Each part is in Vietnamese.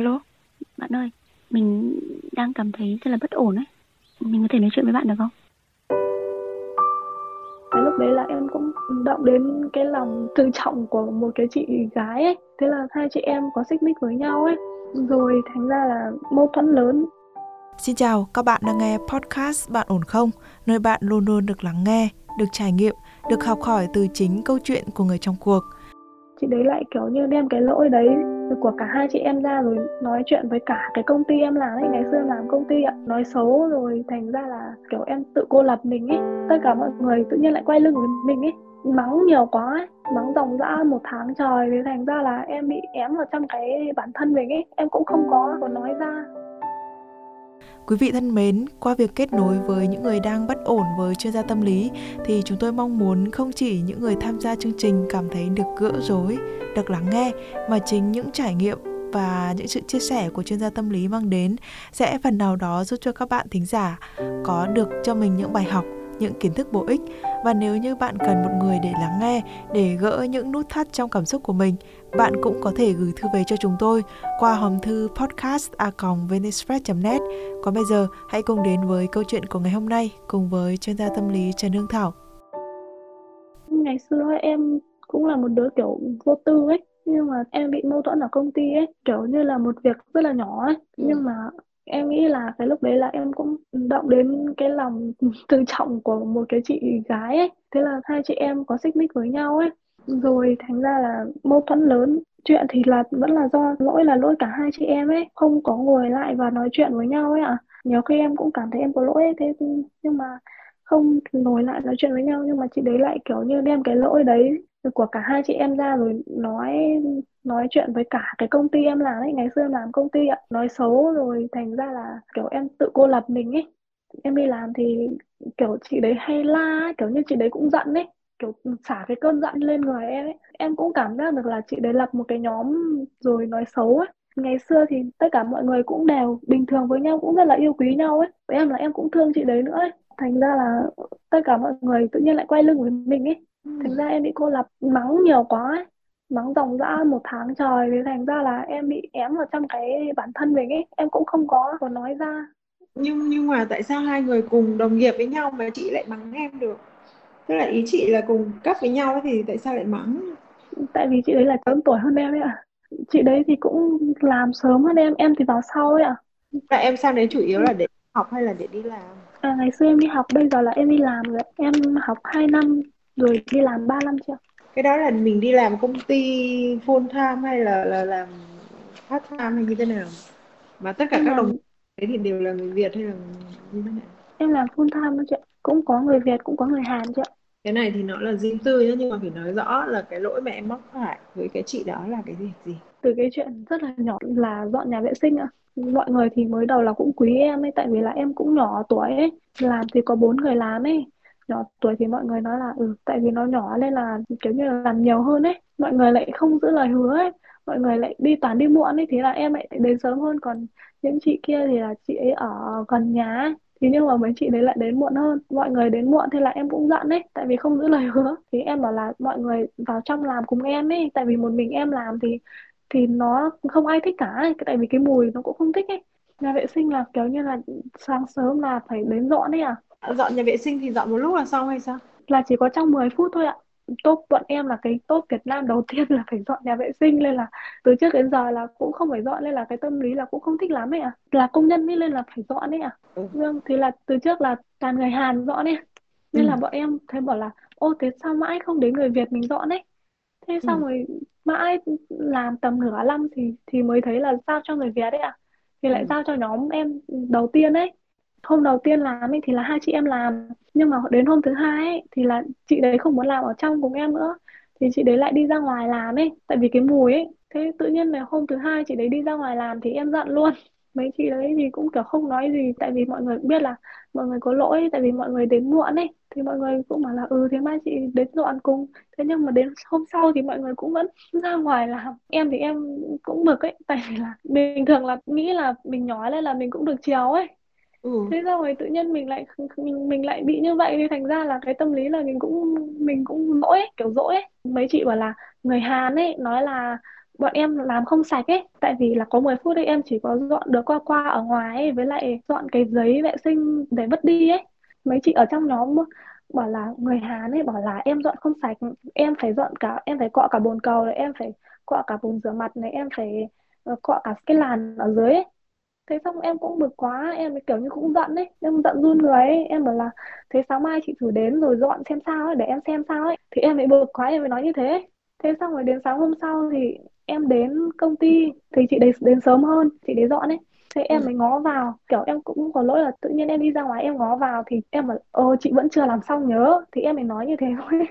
Alo, bạn ơi, mình đang cảm thấy rất là bất ổn ấy. Mình có thể nói chuyện với bạn được không? Cái lúc đấy là em cũng động đến cái lòng tự trọng của một cái chị gái ấy. Thế là hai chị em có xích mích với nhau ấy. Rồi thành ra là mâu thuẫn lớn. Xin chào, các bạn đang nghe podcast Bạn ổn không? Nơi bạn luôn luôn được lắng nghe, được trải nghiệm, được học hỏi từ chính câu chuyện của người trong cuộc. Chị đấy lại kiểu như đem cái lỗi đấy của cả hai chị em ra rồi nói chuyện với cả cái công ty em làm ấy, ngày xưa em làm công ty ạ. Nói xấu rồi thành ra là kiểu em tự cô lập mình ấy. Tất cả mọi người tự nhiên lại quay lưng với mình ấy. Mắng nhiều quá ấy. mắng dòng dã một tháng trời. Thì thành ra là em bị ém vào trong cái bản thân mình ấy. Em cũng không có có nói ra. Quý vị thân mến, qua việc kết nối với những người đang bất ổn với chuyên gia tâm lý thì chúng tôi mong muốn không chỉ những người tham gia chương trình cảm thấy được gỡ rối, được lắng nghe mà chính những trải nghiệm và những sự chia sẻ của chuyên gia tâm lý mang đến sẽ phần nào đó giúp cho các bạn thính giả có được cho mình những bài học những kiến thức bổ ích. Và nếu như bạn cần một người để lắng nghe để gỡ những nút thắt trong cảm xúc của mình bạn cũng có thể gửi thư về cho chúng tôi qua hòm thư podcast net. Còn bây giờ hãy cùng đến với câu chuyện của ngày hôm nay cùng với chuyên gia tâm lý Trần Hương Thảo. Ngày xưa em cũng là một đứa kiểu vô tư ấy nhưng mà em bị mâu thuẫn ở công ty ấy kiểu như là một việc rất là nhỏ ấy. Nhưng mà em nghĩ là cái lúc đấy là em cũng động đến cái lòng tự trọng của một cái chị gái ấy. Thế là hai chị em có xích mích với nhau ấy rồi thành ra là mâu thuẫn lớn. Chuyện thì là vẫn là do lỗi là lỗi cả hai chị em ấy không có ngồi lại và nói chuyện với nhau ấy ạ. À. nhiều khi em cũng cảm thấy em có lỗi ấy, thế nhưng mà không ngồi lại nói chuyện với nhau nhưng mà chị đấy lại kiểu như đem cái lỗi đấy của cả hai chị em ra rồi nói nói chuyện với cả cái công ty em làm ấy ngày xưa em làm công ty ạ. Nói xấu rồi thành ra là kiểu em tự cô lập mình ấy. Em đi làm thì kiểu chị đấy hay la ấy, kiểu như chị đấy cũng giận ấy kiểu xả cái cơn giận lên người em ấy. Em cũng cảm giác được là chị đấy lập một cái nhóm rồi nói xấu ấy. Ngày xưa thì tất cả mọi người cũng đều bình thường với nhau cũng rất là yêu quý nhau ấy. Với em là em cũng thương chị đấy nữa ấy. Thành ra là tất cả mọi người tự nhiên lại quay lưng với mình ấy. Thành ra em bị cô lập mắng nhiều quá ấy. Mắng dòng dã một tháng trời thì thành ra là em bị ém vào trong cái bản thân mình ấy. Em cũng không có có nói ra. Nhưng nhưng mà tại sao hai người cùng đồng nghiệp với nhau mà chị lại mắng em được tức là ý chị là cùng cấp với nhau thì tại sao lại mắng? Tại vì chị đấy là lớn tuổi hơn em ấy ạ. À. chị đấy thì cũng làm sớm hơn em em thì vào sau ấy ạ. À. là em sang đấy chủ yếu là để học hay là để đi làm? À, ngày xưa em đi học bây giờ là em đi làm rồi em học 2 năm rồi đi làm 3 năm chưa cái đó là mình đi làm công ty full time hay là là làm part time hay như thế nào? Mà tất cả em các làm... đồng đấy thì đều là người Việt hay là như thế nào? Em làm full time đó chị cũng có người Việt cũng có người Hàn chứ cái này thì nó là riêng tư nhá, nhưng mà phải nói rõ là cái lỗi mà em mắc phải với cái chị đó là cái gì gì? Từ cái chuyện rất là nhỏ là dọn nhà vệ sinh ạ. Mọi người thì mới đầu là cũng quý em ấy, tại vì là em cũng nhỏ tuổi ấy, làm thì có bốn người làm ấy. Nhỏ tuổi thì mọi người nói là ừ tại vì nó nhỏ nên là kiểu như là làm nhiều hơn ấy. Mọi người lại không giữ lời hứa ấy. Mọi người lại đi toàn đi muộn ấy, thế là em lại đến sớm hơn. Còn những chị kia thì là chị ấy ở gần nhà ấy thì nhưng mà mấy chị đấy lại đến muộn hơn. Mọi người đến muộn thì là em cũng giận ấy tại vì không giữ lời hứa. Thì em bảo là mọi người vào trong làm cùng em ấy tại vì một mình em làm thì thì nó không ai thích cả ấy. tại vì cái mùi nó cũng không thích ấy. Nhà vệ sinh là kiểu như là sáng sớm là phải đến dọn ấy à. Dọn nhà vệ sinh thì dọn một lúc là xong hay sao? Là chỉ có trong 10 phút thôi ạ top bọn em là cái top Việt Nam đầu tiên là phải dọn nhà vệ sinh nên là từ trước đến giờ là cũng không phải dọn nên là cái tâm lý là cũng không thích lắm ấy à là công nhân ấy nên là phải dọn ấy à ừ. vâng thì là từ trước là toàn người Hàn dọn ấy nên ừ. là bọn em thấy bảo là ô thế sao mãi không đến người Việt mình dọn ấy thế xong ừ. rồi mãi làm tầm nửa năm thì thì mới thấy là giao cho người Việt ấy à thì lại ừ. giao cho nhóm em đầu tiên ấy hôm đầu tiên làm ấy thì là hai chị em làm, nhưng mà đến hôm thứ hai ấy thì là chị đấy không muốn làm ở trong cùng em nữa. Thì chị đấy lại đi ra ngoài làm ấy tại vì cái mùi ấy thế tự nhiên là hôm thứ hai chị đấy đi ra ngoài làm thì em giận luôn. Mấy chị đấy thì cũng, kiểu, không nói gì, tại vì mọi người cũng biết là mọi người có lỗi, tại vì mọi người đến muộn ấy thì mọi người cũng bảo là ừ thế mai chị đến dọn cùng. Thế nhưng mà đến hôm sau thì mọi người cũng vẫn ra ngoài làm. Em thì em cũng bực ấy tại vì là bình thường là nghĩ là mình nhỏ lên là mình cũng được chiều ấy ừ. thế xong rồi tự nhiên mình lại mình, mình lại bị như vậy thì thành ra là cái tâm lý là mình cũng mình cũng dỗi ấy, kiểu dỗi ấy. mấy chị bảo là người Hàn ấy nói là bọn em làm không sạch ấy tại vì là có 10 phút ấy em chỉ có dọn được qua qua ở ngoài ấy, với lại dọn cái giấy vệ sinh để vứt đi ấy mấy chị ở trong nhóm bảo là người Hàn ấy bảo là em dọn không sạch em phải dọn cả em phải cọ cả bồn cầu này em phải cọ cả bồn rửa mặt này em phải ờ, cọ cả cái làn ở dưới ấy thế xong em cũng bực quá em kiểu như cũng giận ấy em giận run người ấy. Em bảo là thế sáng mai chị thử đến rồi dọn xem sao ấy để em xem sao ấy. Thì em bị bực quá em mới nói như thế. Thế xong rồi đến sáng hôm sau thì em đến công ty thì chị đấy đến sớm hơn chị đấy dọn ấy. Thế em Ừ. mới ngó vào kiểu em cũng có lỗi là tự nhiên em đi ra ngoài em ngó vào thì em bảo ờ chị vẫn chưa làm xong nhớ. Thì em mới nói như thế thôi.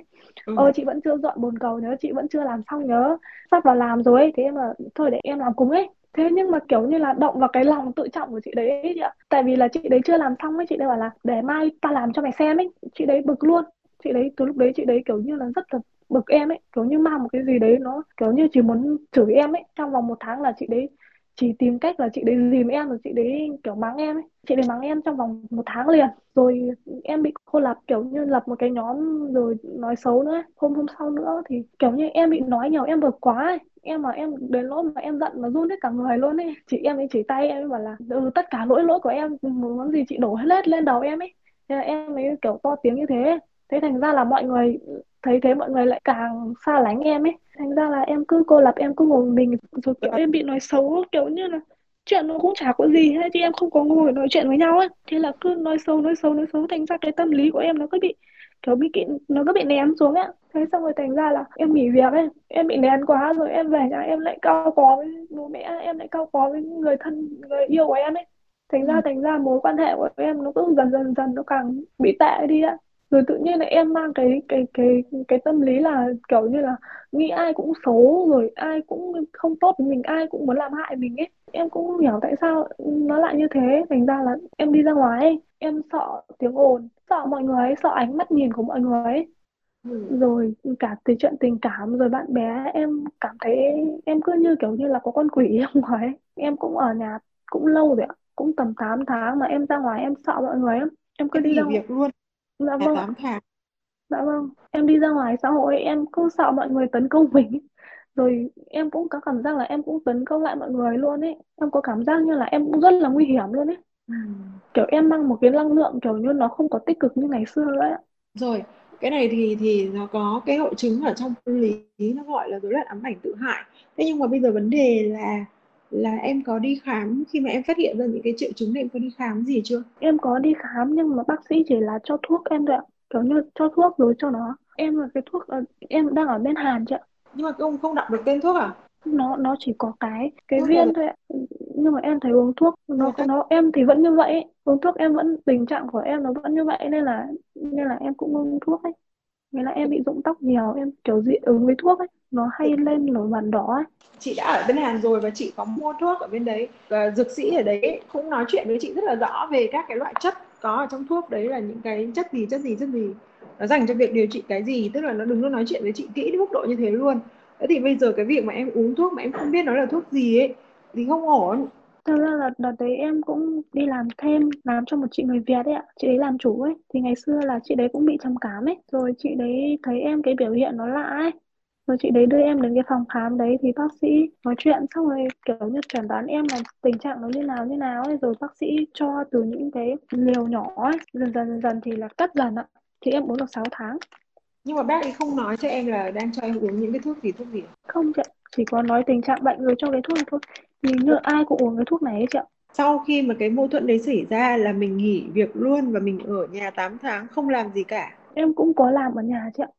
Ừ. ờ chị vẫn chưa dọn bồn cầu nhớ chị vẫn chưa làm xong nhớ. Sắp vào làm rồi ấy. thế em là thôi để em làm cùng ấy thế nhưng mà kiểu như là động vào cái lòng tự trọng của chị đấy ấy chị ạ. Tại vì là chị đấy chưa làm xong ấy, chị đấy bảo là để mai ta làm cho mày xem ấy. Chị đấy bực luôn. Chị đấy, từ lúc đấy chị đấy kiểu như là rất là bực em ấy. Kiểu như mang một cái gì đấy nó kiểu như chỉ muốn chửi em ấy. Trong vòng một tháng là chị đấy chỉ tìm cách là chị đấy dìm em rồi chị đấy kiểu mắng em ấy. Chị đấy mắng em trong vòng một tháng liền. Rồi em bị cô lập kiểu như lập một cái nhóm rồi nói xấu nữa. Hôm hôm sau nữa thì kiểu như em bị nói nhiều em bực quá ấy. em mà em đến lỗi mà em giận mà run hết cả người luôn ấy. Chị em ấy chỉ tay em ấy bảo là ừ, tất cả lỗi lỗi của em muốn gì chị đổ hết lên đầu em ấy. Thế là em ấy kiểu to tiếng như thế thế thành ra là mọi người thấy thế mọi người lại càng xa lánh em ấy. Thành ra là em cứ cô lập em cứ ngồi mình. Rồi kiểu em bị nói xấu kiểu như là chuyện nó cũng chả có gì hết chứ em không có ngồi nói chuyện với nhau ấy. Thế là cứ nói xấu nói xấu nói xấu. Thành ra cái tâm lý của em nó cứ bị kiểu bị kị- nó cứ bị nén xuống ấy. Thế xong rồi thành ra là em nghỉ việc ấy. Em bị nén quá rồi em về nhà em lại cau có với bố mẹ em lại cau có với người thân người yêu của em ấy. Thành ra thành ra mối quan hệ của em nó cứ dần dần dần nó càng bị tệ đi ạ rồi tự nhiên là em mang cái cái cái cái tâm lý là kiểu như là nghĩ ai cũng xấu rồi ai cũng không tốt với mình ai cũng muốn làm hại mình ấy em cũng không hiểu tại sao nó lại như thế thành ra là em đi ra ngoài ấy, em sợ tiếng ồn sợ mọi người ấy, sợ ánh mắt nhìn của mọi người ấy Ừ. rồi cả từ chuyện tình cảm rồi bạn bè em cảm thấy em cứ như kiểu như là có con quỷ ở ngoài ấy. em cũng ở nhà cũng lâu rồi ạ cũng tầm 8 tháng mà em ra ngoài em sợ mọi người lắm em cứ Em đi ra ngoài việc luôn dạ vâng 8 tháng. Dạ vâng, em đi ra ngoài xã hội em cứ sợ mọi người tấn công mình ấy. Rồi em cũng có cảm giác là em cũng tấn công lại mọi người luôn ấy. Em có cảm giác như là em cũng rất là nguy hiểm luôn ấy. Ừ. Kiểu em mang một cái năng lượng kiểu như nó không có tích cực như ngày xưa nữa ấy. Rồi, cái này thì thì nó có cái hội chứng ở trong tâm lý nó gọi là rối loạn ám ảnh tự hại. Thế nhưng mà bây giờ vấn đề là là em có đi khám khi mà em phát hiện ra những cái triệu chứng này em có đi khám gì chưa? Em có đi khám nhưng mà bác sĩ chỉ là cho thuốc em thôi ạ. Kiểu như cho thuốc rồi cho nó. Em là cái thuốc ờ, em đang ở bên Hàn chị ạ. Nhưng mà ông không đọc được tên thuốc à? Nó nó chỉ có cái cái Thuốc là viên thôi ạ. Nhưng mà em thấy uống thuốc nó các nó em thì vẫn như vậy ấy. Uống thuốc em vẫn tình trạng của em nó vẫn như vậy nên là nên là em cũng uống thuốc ấy. Nghĩa là em bị rụng tóc nhiều, em kiểu dị ứng với thuốc ấy, nó hay lên nổi bàn đỏ ấy. chị đã ở bên Hàn rồi và chị có mua thuốc ở bên đấy. Và dược sĩ ở đấy cũng nói chuyện với chị rất là rõ về các cái loại chất có ở trong thuốc. Đấy là những cái chất gì chất gì chất gì. Nó dành cho việc điều trị cái gì tức là nó đứng nó nói chuyện với chị kỹ đến mức độ như thế luôn. Thế thì bây giờ cái việc mà em uống thuốc mà em không biết nó là thuốc gì ấy thì không ổn. Thật ra là đợt đấy em cũng đi làm thêm, làm cho một chị người Việt ấy ạ, chị đấy làm chủ ấy. Thì ngày xưa là chị đấy cũng bị trầm cảm ấy, rồi chị đấy thấy em cái biểu hiện nó lạ ấy. Rồi chị đấy đưa em đến cái phòng khám đấy thì bác sĩ nói chuyện xong rồi kiểu như chẩn đoán em là tình trạng nó như nào như nào ấy. Rồi bác sĩ cho từ những cái liều nhỏ ấy dần dần dần dần thì là cắt dần ạ. Thì em uống được 6 tháng. Nhưng mà bác ấy không nói cho em là đang cho em uống những cái thuốc gì thuốc gì không chị chỉ có nói tình trạng bệnh rồi cho cái thuốc thôi thì như ai cũng uống cái thuốc này ấy chị ạ. Sau khi mà cái mâu thuẫn đấy xảy ra là mình nghỉ việc luôn và mình ở nhà 8 tháng không làm gì cả? Em cũng có làm ở nhà chị ạ.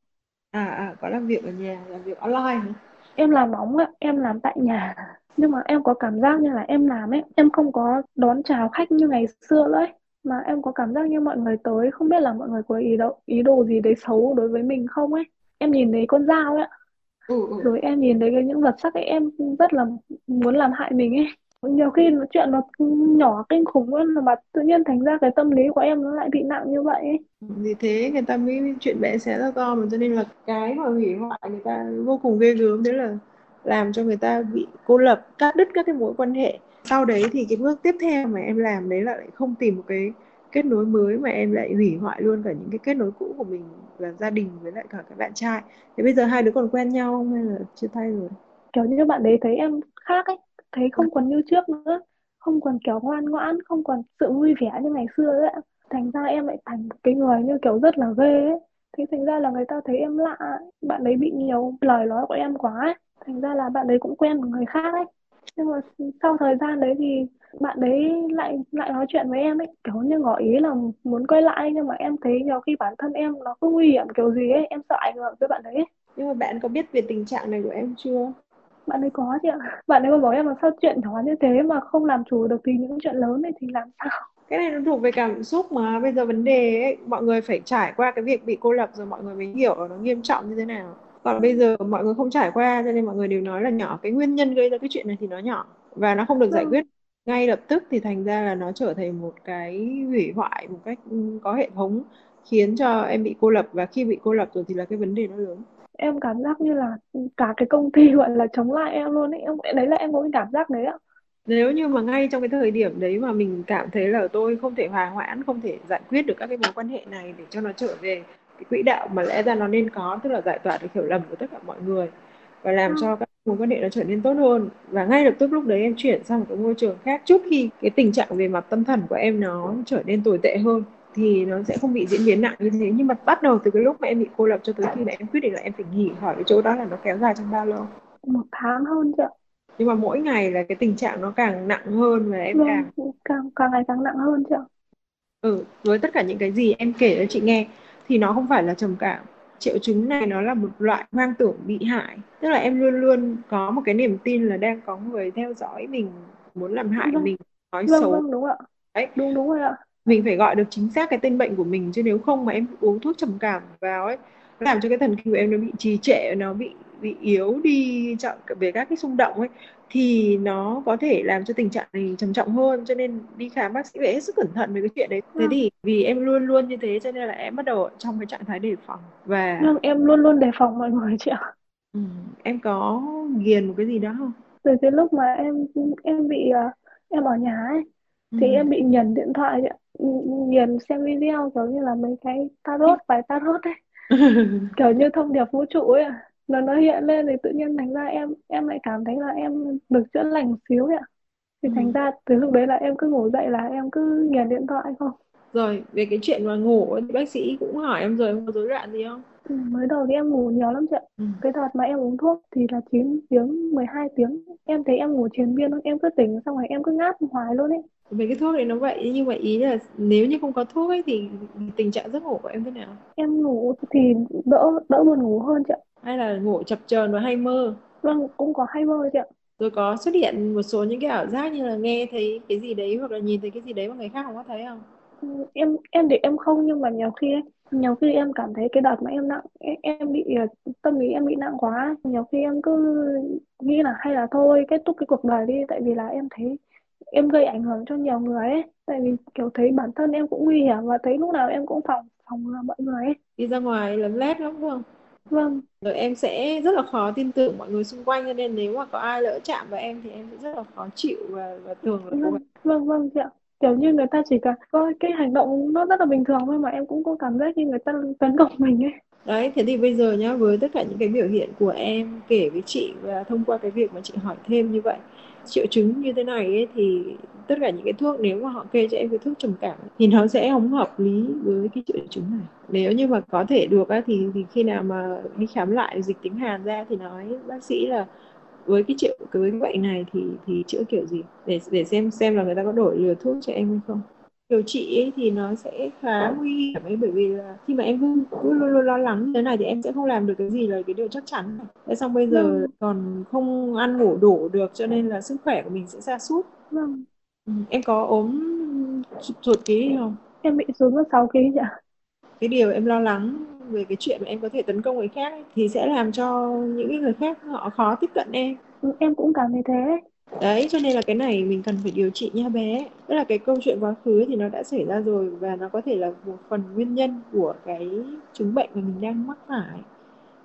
À à có làm việc ở nhà làm việc online hả? em làm nóng ạ em làm tại nhà. Nhưng mà em có cảm giác như là em làm ấy em không có đón chào khách như ngày xưa nữa ấy. Mà em có cảm giác như mọi người tới không biết là mọi người có ý đồ ý đồ gì đấy xấu đối với mình không ấy. Em nhìn thấy con dao ấy ừ, ừ. rồi em nhìn thấy cái những vật sắc ấy em rất là muốn làm hại mình ấy nhiều khi nó- chuyện nó nhỏ kinh khủng luôn mà tự nhiên thành ra cái tâm lý của em nó lại bị nặng như vậy ấy. vì thế người ta mới chuyện bé xé ra to mà cho nên là cái mà hủy hoại người ta vô cùng ghê gớm đấy là làm cho người ta bị cô lập cắt đứt các cái mối quan hệ sau đấy thì cái bước tiếp theo mà em làm đấy là lại không tìm một cái kết nối mới mà em lại hủy hoại luôn cả những cái kết nối cũ của mình là gia đình với lại cả các bạn trai. Thế bây giờ hai đứa còn quen nhau không hay là chia tay rồi? Kiểu như bạn đấy thấy em khác ấy, thấy không còn như trước nữa, không còn kiểu ngoan ngoãn, không còn sự vui vẻ như ngày xưa ấy thành ra em lại thành một cái người như kiểu rất là ghê ấy. Thế thành ra là người ta thấy em lạ, bạn ấy bị nhiều lời nói của em quá ấy. Thành ra là bạn ấy cũng quen một người khác ấy. Nhưng mà sau thời gian đấy thì bạn đấy lại lại nói chuyện với em ấy kiểu như ngỏ ý là muốn quay lại nhưng mà em thấy nhiều khi bản thân em nó cứ nguy hiểm kiểu gì ấy em sợ ảnh hưởng với bạn đấy ấy. nhưng mà bạn có biết về tình trạng này của em chưa? Bạn ấy có chị ạ. Bạn ấy còn bảo em là sao chuyện nhỏ như thế mà không làm chủ được thì những chuyện lớn này thì làm sao? Cái này nó thuộc về cảm xúc mà bây giờ vấn đề ấy, mọi người phải trải qua cái việc bị cô lập rồi mọi người mới hiểu nó nghiêm trọng như thế nào. Còn bây giờ mọi người không trải qua cho nên mọi người đều nói là nhỏ cái nguyên nhân gây ra cái chuyện này thì nó nhỏ và nó không được giải Vâng. quyết ngay lập tức thì thành ra là nó trở thành một cái hủy hoại một cách ừ, có hệ thống khiến cho em bị cô lập. Và khi bị cô lập rồi thì là cái vấn đề nó lớn. Em cảm giác như là cả cái công ty gọi là chống lại em luôn ấy. Em đấy là em có cái cảm giác đấy ạ. Nếu như mà ngay trong cái thời điểm đấy mà mình cảm thấy là tôi không thể hòa hoãn không thể giải quyết được các cái mối quan hệ này để cho nó trở về cái quỹ đạo mà lẽ ra nó nên có tức là giải tỏa được hiểu lầm của tất cả mọi người và làm Ừ. cho các mối quan hệ nó trở nên tốt hơn. Và ngay lập tức lúc đấy em chuyển sang một cái môi trường khác. Trước khi cái tình trạng về mặt tâm thần của em nó trở nên tồi tệ hơn thì nó sẽ không bị diễn biến nặng như thế. Nhưng mà bắt đầu từ cái lúc mà em bị cô lập cho tới khi mà em quyết định là em phải nghỉ khỏi cái chỗ đó là nó kéo dài trong bao lâu? Một tháng hơn chị ạ. Nhưng mà mỗi ngày là cái tình trạng nó càng nặng hơn và em càng vâng càng càng ngày càng nặng hơn chị ạ. Ừ, với tất cả những cái gì em kể cho chị nghe thì nó không phải là trầm cảm triệu chứng này nó là một loại hoang tưởng bị hại. Tức là em luôn luôn có một cái niềm tin là đang có người theo dõi mình muốn làm hại Vâng. mình nói vâng xấu. vâng đúng ạ. Đấy. Đúng đúng rồi ạ. Mình phải gọi được chính xác cái tên bệnh của mình chứ nếu không mà em uống thuốc trầm cảm vào ấy làm cho cái thần kinh của em nó bị trì trệ nó bị bị yếu đi chọn về các cái xung động ấy thì nó có thể làm cho tình trạng này trầm trọng hơn. Cho nên đi khám bác sĩ phải hết sức cẩn thận về cái chuyện đấy. Thế Vâng. thì vì em luôn luôn như thế cho nên là em bắt đầu trong cái trạng thái đề phòng và vâng em luôn luôn đề phòng mọi người chị ạ. Ừ, em có ghiền một cái gì đó không? Từ cái lúc mà em em bị ờ, em ở nhà ấy thì Ừ. em bị nghiền điện thoại ạ. Nghiền xem video kiểu như là mấy cái tarot bài tarot ấy. Kiểu như thông điệp vũ trụ ấy nó nó hiện lên thì tự nhiên thành ra em em lại cảm thấy là em được chữa lành một xíu ạ. Thì Ừ. thành ra từ lúc đấy là em cứ ngủ dậy là em cứ nghiền điện thoại không? Rồi về cái chuyện mà ngủ thì bác sĩ cũng hỏi em rồi em có rối loạn gì không? Ừ, mới đầu thì em ngủ nhiều lắm chị ạ. Ừ. cái đợt mà em uống thuốc thì là 9 tiếng 12 tiếng. Em thấy em ngủ triền miên em cứ tỉnh xong rồi em cứ ngáp hoài luôn ấy. Về cái thuốc đấy nó vậy nhưng mà ý là nếu như không có thuốc ấy thì tình trạng giấc ngủ của em thế nào? em ngủ thì đỡ đỡ buồn ngủ hơn chị ạ Hay là ngủ chập chờn và hay mơ? vâng cũng có hay mơ chị ạ Rồi có xuất hiện một số những cái ảo giác như là nghe thấy cái gì đấy hoặc là nhìn thấy cái gì đấy mà người khác không có thấy không? Ừ, em em thì em không nhưng mà nhiều khi ấy, nhiều khi em cảm thấy cái đợt mà em nặng em, em bị ờ, tâm lý em bị nặng quá nhiều khi em cứ nghĩ là hay là thôi kết thúc cái cuộc đời đi tại vì là em thấy em gây ảnh hưởng cho nhiều người ấy tại vì kiểu thấy bản thân em cũng nguy hiểm và thấy lúc nào em cũng phòng phòng ngừa mọi người ấy Đi ra ngoài lấm lét lắm đúng không? Vâng. Rồi em sẽ rất là khó tin tưởng mọi người xung quanh cho nên nếu mà có ai lỡ chạm vào em thì em sẽ rất là khó chịu và, và thường là cố vâng vâng vâng chị ạ. Kiểu như người ta chỉ cần có cái hành động nó rất là bình thường thôi mà em cũng có cảm giác như người ta tấn công mình ấy. Đấy, thế thì bây giờ nhá, với tất cả những cái biểu hiện của em kể với chị và thông qua cái việc mà chị hỏi thêm như vậy, triệu chứng như thế này ấy, thì tất cả những cái thuốc nếu mà họ kê cho em cái thuốc trầm cảm thì nó sẽ không hợp lý với cái triệu chứng này. Nếu như mà có thể được á, thì thì khi nào mà đi khám lại dịch tính Hàn ra thì nói bác sĩ là với cái triệu với cái bệnh này thì thì chữa kiểu gì để để xem xem là người ta có đổi lừa thuốc cho em hay không điều trị ấy thì nó sẽ khá nguy hiểm ấy bởi vì là khi mà em cứ, cứ luôn luôn lo lắng như thế này thì em sẽ không làm được cái gì là cái điều chắc chắn này. Thế xong bây giờ Vâng. còn không ăn ngủ đủ được cho nên là sức khỏe của mình sẽ sa sút. vâng Ừ, Em có ốm sụt ký không? em bị xuống mất 6 kg chị ạ Cái điều em lo lắng về cái chuyện mà em có thể tấn công người khác ấy, thì sẽ làm cho những người khác họ khó tiếp cận em. Ừ, em cũng cảm thấy thế. Đấy, cho nên là cái này mình cần phải điều trị nha bé. Tức là cái câu chuyện quá khứ thì nó đã xảy ra rồi và nó có thể là một phần nguyên nhân của cái chứng bệnh mà mình đang mắc phải.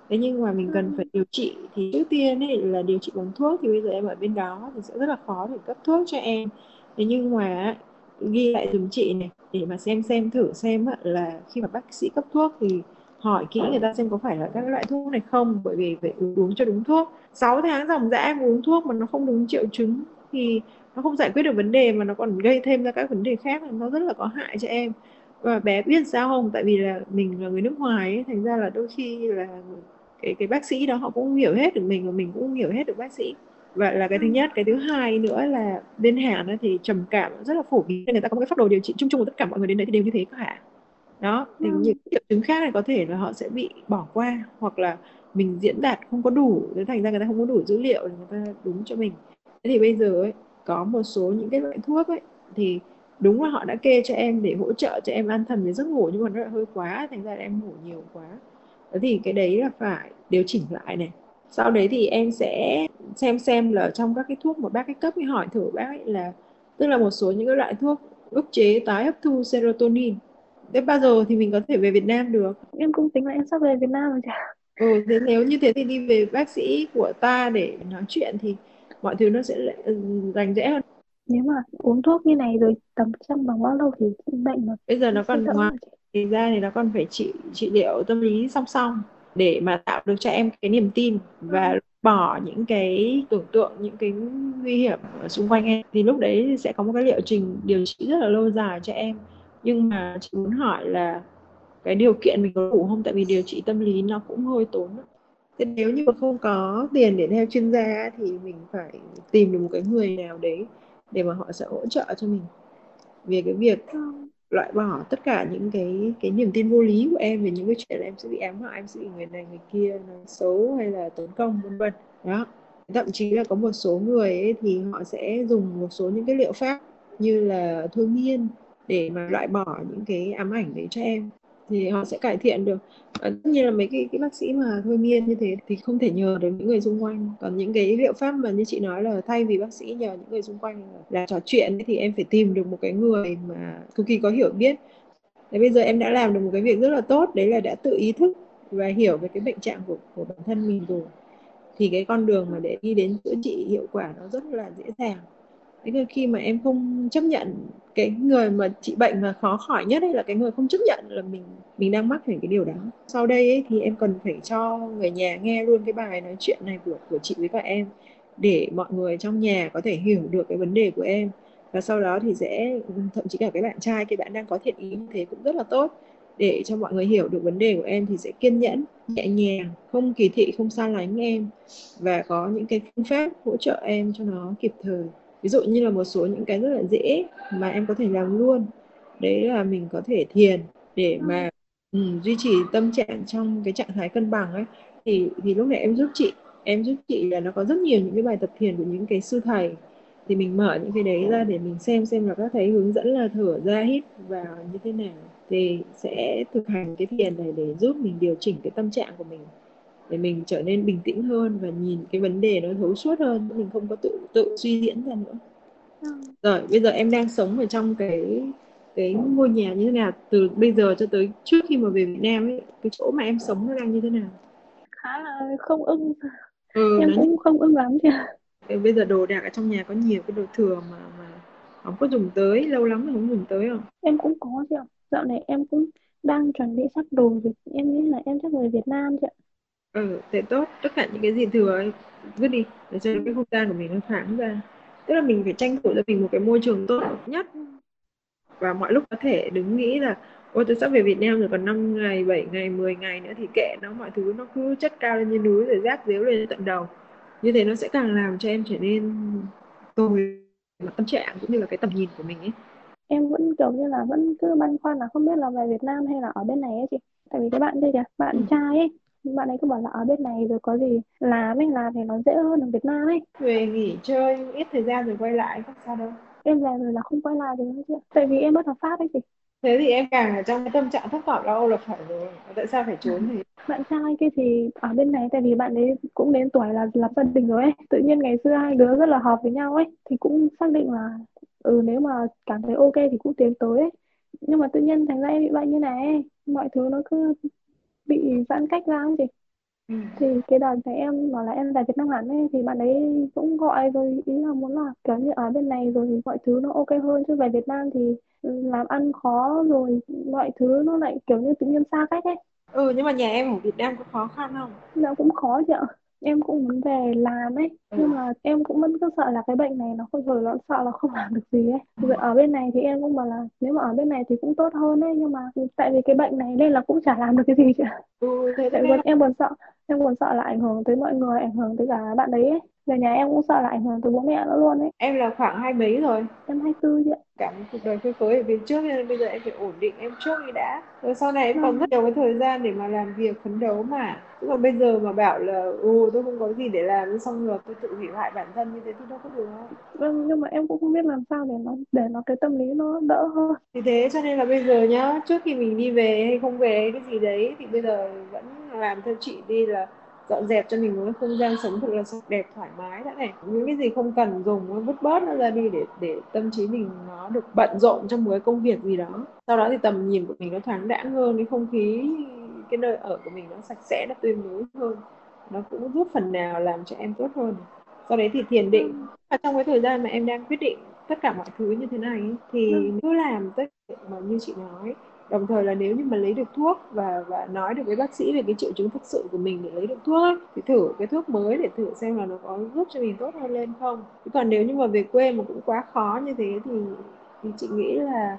Thế nhưng mà mình cần phải điều trị thì trước tiên ấy là điều trị bằng thuốc thì bây giờ em ở bên đó thì sẽ rất là khó để cấp thuốc cho em. Thế nhưng mà ghi lại dùm chị này để mà xem xem thử xem là khi mà bác sĩ cấp thuốc thì hỏi kỹ người ta xem có phải là các loại thuốc này không bởi vì phải uống cho đúng thuốc. 6 tháng dòng dã em uống thuốc mà nó không đúng triệu chứng thì nó không giải quyết được vấn đề mà nó còn gây thêm ra các vấn đề khác nó rất là có hại cho em. Và bé biết sao không? Tại vì là mình là người nước ngoài ấy, thành ra là đôi khi là cái cái bác sĩ đó họ cũng hiểu hết được mình và mình cũng hiểu hết được bác sĩ. Và là cái thứ nhất. Cái thứ hai nữa là bên Hàn thì trầm cảm rất là phổ biến. Người ta có một cái phác đồ điều trị chung chung của tất cả mọi người đến đấy thì đều như thế cả đó thì ừ. những triệu chứng khác này có thể là họ sẽ bị bỏ qua hoặc là mình diễn đạt không có đủ thế thành ra người ta không có đủ dữ liệu để người ta đúng cho mình. Thế thì bây giờ ấy, có một số những cái loại thuốc ấy thì đúng là họ đã kê cho em để hỗ trợ cho em an thần với giấc ngủ nhưng mà nó lại hơi quá thành ra là em ngủ nhiều quá. Thế thì cái đấy là phải điều chỉnh lại này. Sau đấy thì em sẽ xem xem là trong các cái thuốc một bác cái cấp ấy hỏi thử bác ấy là tức là một số những cái loại thuốc ức chế tái hấp thu serotonin thế bao giờ thì mình có thể về Việt Nam được? Em cũng tính là em sắp về Việt Nam rồi chả. Ừ thế nếu như thế thì đi về bác sĩ của ta để nói chuyện thì mọi thứ nó sẽ rành rẽ hơn. Nếu mà uống thuốc như này rồi tầm trong bằng bao lâu thì bệnh mà bây giờ nó còn ngoài thì ra thì nó còn phải trị trị liệu tâm lý song song để mà tạo được cho em cái niềm tin và ừ. bỏ những cái tưởng tượng những cái nguy hiểm ở xung quanh em. Thì lúc đấy sẽ có một cái liệu trình điều trị rất là lâu dài cho em nhưng mà chị muốn hỏi là cái điều kiện mình có đủ không? Tại vì điều trị tâm lý nó cũng hơi tốn thế nếu như mà không có tiền để theo chuyên gia thì mình phải tìm được một cái người nào đấy để mà họ sẽ hỗ trợ cho mình. Về cái việc loại bỏ tất cả những cái cái niềm tin vô lý của em về những cái chuyện là em sẽ bị ám hại em sẽ bị người này người kia nói xấu hay là tấn công vân vân. Đó. Thậm chí là có một số người ấy, thì họ sẽ dùng một số những cái liệu pháp như là thôi miên để mà loại bỏ những cái ám ảnh đấy cho em. Thì họ sẽ cải thiện được. À, tất nhiên là mấy cái, cái bác sĩ mà thôi miên như thế thì không thể nhờ được những người xung quanh. Còn những cái liệu pháp mà như chị nói là thay vì bác sĩ nhờ những người xung quanh là trò chuyện thì em phải tìm được một cái người mà cực kỳ có hiểu biết. Thế bây giờ em đã làm được một cái việc rất là tốt đấy là đã tự ý thức và hiểu về cái bệnh trạng của, của bản thân mình rồi. Thì cái con đường mà để đi đến chữa trị hiệu quả nó rất là dễ dàng thế nên khi mà em không chấp nhận cái người mà trị bệnh mà khó khỏi nhất ấy là cái người không chấp nhận là mình mình đang mắc phải cái điều đó. Sau đây ấy, thì em cần phải cho người nhà nghe luôn cái bài nói chuyện này của của chị với các em để mọi người trong nhà có thể hiểu được cái vấn đề của em. Và sau đó thì sẽ thậm chí cả cái bạn trai cái bạn đang có thiện ý như thế cũng rất là tốt. Để cho mọi người hiểu được vấn đề của em thì sẽ kiên nhẫn nhẹ nhàng không kỳ thị không xa lánh em. Và có những cái phương pháp hỗ trợ em cho nó kịp thời ví dụ như là một số những cái rất là dễ mà em có thể làm luôn. Đấy là mình có thể thiền để mà ừ, duy trì tâm trạng trong cái trạng thái cân bằng ấy. Thì thì lúc này em giúp chị em giúp chị là nó có rất nhiều những cái bài tập thiền của những cái sư thầy. Thì mình mở những cái đấy ra để mình xem xem là các thầy hướng dẫn là thở ra hít vào như thế nào. Thì sẽ thực hành cái thiền này để giúp mình điều chỉnh cái tâm trạng của mình để mình trở nên bình tĩnh hơn và nhìn cái vấn đề nó thấu suốt hơn mình không có tự tự suy diễn ra nữa. Ừ. rồi bây giờ em đang sống ở trong cái cái ngôi nhà như thế nào? Từ bây giờ cho tới trước khi mà về Việt Nam ấy cái chỗ mà em sống nó đang như thế nào? Khá là không ưng. Ừ, em cũng không ưng lắm chứ bây giờ đồ đạc ở trong nhà có nhiều cái đồ thừa mà mà không có dùng tới lâu lắm rồi không dùng tới không? Em cũng có chứ dạo này em cũng đang chuẩn bị sắp đồ việc em nghĩ là em chắc về Việt Nam chứ ừ thế tốt. Tất cả những cái gì thừa ấy, vứt đi. Để cho cái không gian của mình nó thoáng ra. Tức là mình phải tranh thủ cho mình một cái môi trường tốt nhất. Và mọi lúc có thể đừng nghĩ là ôi tôi sắp về Việt Nam rồi còn 5 ngày 7 ngày 10 ngày nữa thì kệ nó mọi thứ nó cứ chất cao lên như núi rồi rác dếu lên tận đầu. Như thế nó sẽ càng làm cho em trở nên tồi tâm trạng cũng như là cái tầm nhìn của mình ấy. Em vẫn kiểu như là vẫn cứ băn khoăn là không biết là về Việt Nam hay là ở bên này ấy chị. Tại vì cái bạn đây kìa bạn ừ. trai ấy bạn ấy cứ bảo là ở bên này rồi có gì làm ấy làm thì nó dễ hơn ở Việt Nam ấy. Về nghỉ chơi ít thời gian rồi quay lại không sao đâu. Em về rồi là không quay lại được nữa chứ tại vì em bất hợp pháp ấy chị. Thế thì em càng ở trong cái tâm trạng thất vọng lo âu là phải rồi tại sao phải trốn thì bạn trai kia thì ở bên này tại vì bạn ấy cũng đến tuổi là lập gia đình rồi ấy. Tự nhiên ngày xưa hai đứa rất là hợp với nhau ấy thì cũng xác định là ừ nếu mà cảm thấy ok thì cũng tiến tới ấy. Nhưng mà tự nhiên thành ra em bị bệnh như này mọi thứ nó cứ bị giãn cách ra không chị ừ. thì cái đợt này em bảo là em về Việt Nam hẳn ấy thì bạn ấy cũng gọi rồi ý là muốn là kiểu như ở bên này rồi thì mọi thứ nó ok hơn chứ về Việt Nam thì làm ăn khó rồi mọi thứ nó lại kiểu như tự nhiên xa cách ấy ừ nhưng mà nhà em ở Việt Nam có khó khăn không Nó cũng khó chị ạ. Em cũng muốn về làm ấy, ừ. nhưng mà em cũng vẫn cứ sợ là cái bệnh này nó không rồi nó sợ là không làm được gì ấy. Rồi ở bên này thì em cũng bảo là nếu mà ở bên này thì cũng tốt hơn ấy, nhưng mà tại vì cái bệnh này nên là cũng chả làm được cái gì chị ạ. ừ thế Tại vì em buồn sợ, em buồn sợ là ảnh hưởng tới mọi người, ảnh hưởng tới cả bạn đấy ấy. Về nhà em cũng sợ là ảnh hưởng tới bố mẹ nữa luôn ấy. em là khoảng hai mấy rồi Em 24 chị ạ. cả một cuộc đời phơi phới ở bên trước nên bây giờ em phải ổn định em trước đi đã rồi sau này em còn Vâng. rất nhiều cái thời gian để mà làm việc phấn đấu mà chứ còn bây giờ mà bảo là ừ tôi không có gì để làm xong rồi tôi tự hủy hoại bản thân như thế thì đâu có được Vâng, nhưng mà em cũng không biết làm sao để nó để nó cái tâm lý nó đỡ hơn. thì thế cho nên là bây giờ nhá trước khi mình đi về hay không về cái gì đấy thì bây giờ vẫn làm theo chị đi là dọn dẹp cho mình một cái không gian sống thật là sạch đẹp thoải mái đã này. Những cái gì không cần dùng vứt bớt nó ra đi để để tâm trí mình nó được bận rộn trong một cái công việc gì đó. Sau đó thì tầm nhìn của mình nó thoáng đãng hơn cái không khí cái nơi ở của mình nó sạch sẽ nó tươi mới hơn. Nó cũng giúp phần nào làm cho em tốt hơn. Sau đấy thì thiền định. Và trong cái thời gian mà em đang quyết định tất cả mọi thứ như thế này thì Ừ. cứ làm tất cả mà như chị nói đồng thời là nếu như mà lấy được thuốc và và nói được với bác sĩ về cái triệu chứng thực sự của mình để lấy được thuốc ấy, thì thử cái thuốc mới để thử xem là nó có giúp cho mình tốt hơn lên không. Chứ còn nếu như mà về quê mà cũng quá khó như thế thì thì chị nghĩ là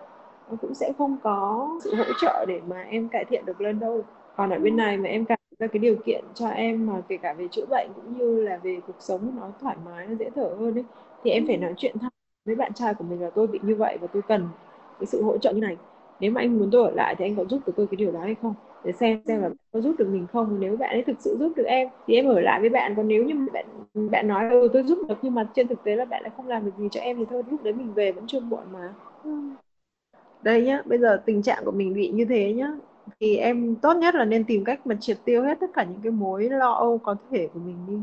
nó cũng sẽ không có sự hỗ trợ để mà em cải thiện được lên đâu. Còn ở bên này mà em cảm ra cái điều kiện cho em mà kể cả về chữa bệnh cũng như là về cuộc sống nó thoải mái nó dễ thở hơn ấy thì em phải nói chuyện thẳng với bạn trai của mình là tôi bị như vậy và tôi cần cái sự hỗ trợ như này nếu mà anh muốn tôi ở lại thì anh có giúp được tôi cái điều đó hay không? Để xem xem là có giúp được mình không. Nếu bạn ấy thực sự giúp được em, thì em ở lại với bạn. Còn nếu như bạn bạn nói ừ tôi giúp được nhưng mà trên thực tế là bạn lại không làm được gì cho em thì thôi, lúc đấy mình về vẫn chưa muộn mà. Đây nhá, bây giờ tình trạng của mình bị như thế nhá, thì em tốt nhất là nên tìm cách mà triệt tiêu hết tất cả những cái mối lo âu có thể của mình đi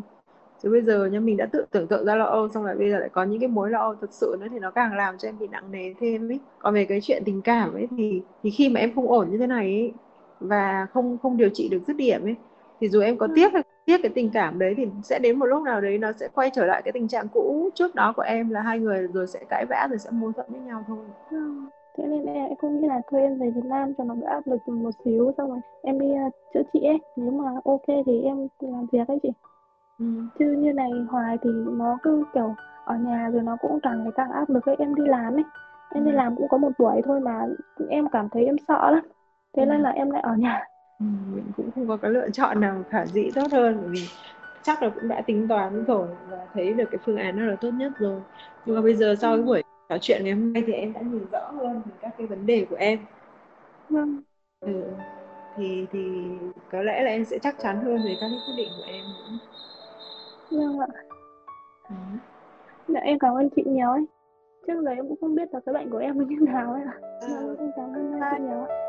chứ bây giờ nhá mình đã tự tưởng tượng ra lo âu xong rồi bây giờ lại có những cái mối lo âu thực sự nữa thì nó càng làm cho em bị nặng nề thêm ấy. Còn về cái chuyện tình cảm ấy thì thì khi mà em không ổn như thế này ấy và không không điều trị được dứt điểm ấy thì dù em có tiếc hay tiếc cái tình cảm đấy thì sẽ đến một lúc nào đấy nó sẽ quay trở lại cái tình trạng cũ trước đó của em là hai người rồi sẽ cãi vã rồi sẽ mâu thuẫn với nhau thôi. Vâng. Thế nên em em cũng nghĩ là thôi em về Việt Nam cho nó đỡ áp lực một xíu xong rồi em đi uh, chữa trị ấy. Nếu mà ok thì em làm việc ấy chị ừ. chứ như này hoài thì nó cứ kiểu ở nhà rồi nó cũng càng ngày càng áp lực ấy em đi làm ấy em đi Ừ. làm cũng có một buổi thôi mà em cảm thấy em sợ lắm thế Ừ. nên là em lại ở nhà Ừ, mình cũng không có cái lựa chọn nào khả dĩ tốt hơn bởi vì chắc là cũng đã tính toán rồi và thấy được cái phương án đó là tốt nhất rồi nhưng mà bây giờ sau cái buổi trò chuyện ngày hôm nay thì em đã nhìn rõ hơn về các cái vấn đề của em vâng ừ. thì thì có lẽ là em sẽ chắc chắn hơn về các cái quyết định của em nữa. Vâng ạ. Ừ. dạ, em cảm ơn chị nhiều ấy. Trước giờ em cũng không biết là cái bệnh của em như thế nào ấy ạ. Vâng, em cảm ơn chị nhiều ạ.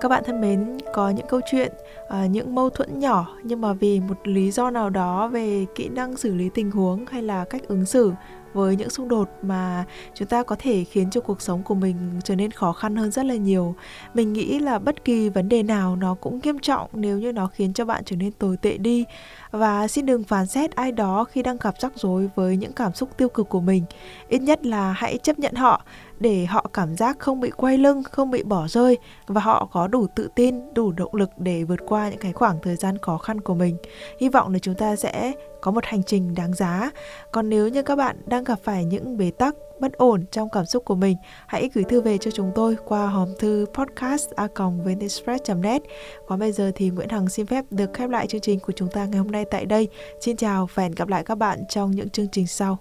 Các bạn thân mến, có những câu chuyện, à, những mâu thuẫn nhỏ nhưng mà vì một lý do nào đó về kỹ năng xử lý tình huống hay là cách ứng xử với những xung đột mà chúng ta có thể khiến cho cuộc sống của mình trở nên khó khăn hơn rất là nhiều. Mình nghĩ là bất kỳ vấn đề nào nó cũng nghiêm trọng nếu như nó khiến cho bạn trở nên tồi tệ đi. Và xin đừng phán xét ai đó khi đang gặp rắc rối với những cảm xúc tiêu cực của mình. Ít nhất là hãy chấp nhận họ để họ cảm giác không bị quay lưng, không bị bỏ rơi và họ có đủ tự tin, đủ động lực để vượt qua những cái khoảng thời gian khó khăn của mình. Hy vọng là chúng ta sẽ có một hành trình đáng giá. Còn nếu như các bạn đang gặp phải những bế tắc, bất ổn trong cảm xúc của mình, hãy gửi thư về cho chúng tôi qua hòm thư podcast@vnexpress.net. Còn bây giờ thì Nguyễn Hằng xin phép được khép lại chương trình của chúng ta ngày hôm nay tại đây. Xin chào và hẹn gặp lại các bạn trong những chương trình sau.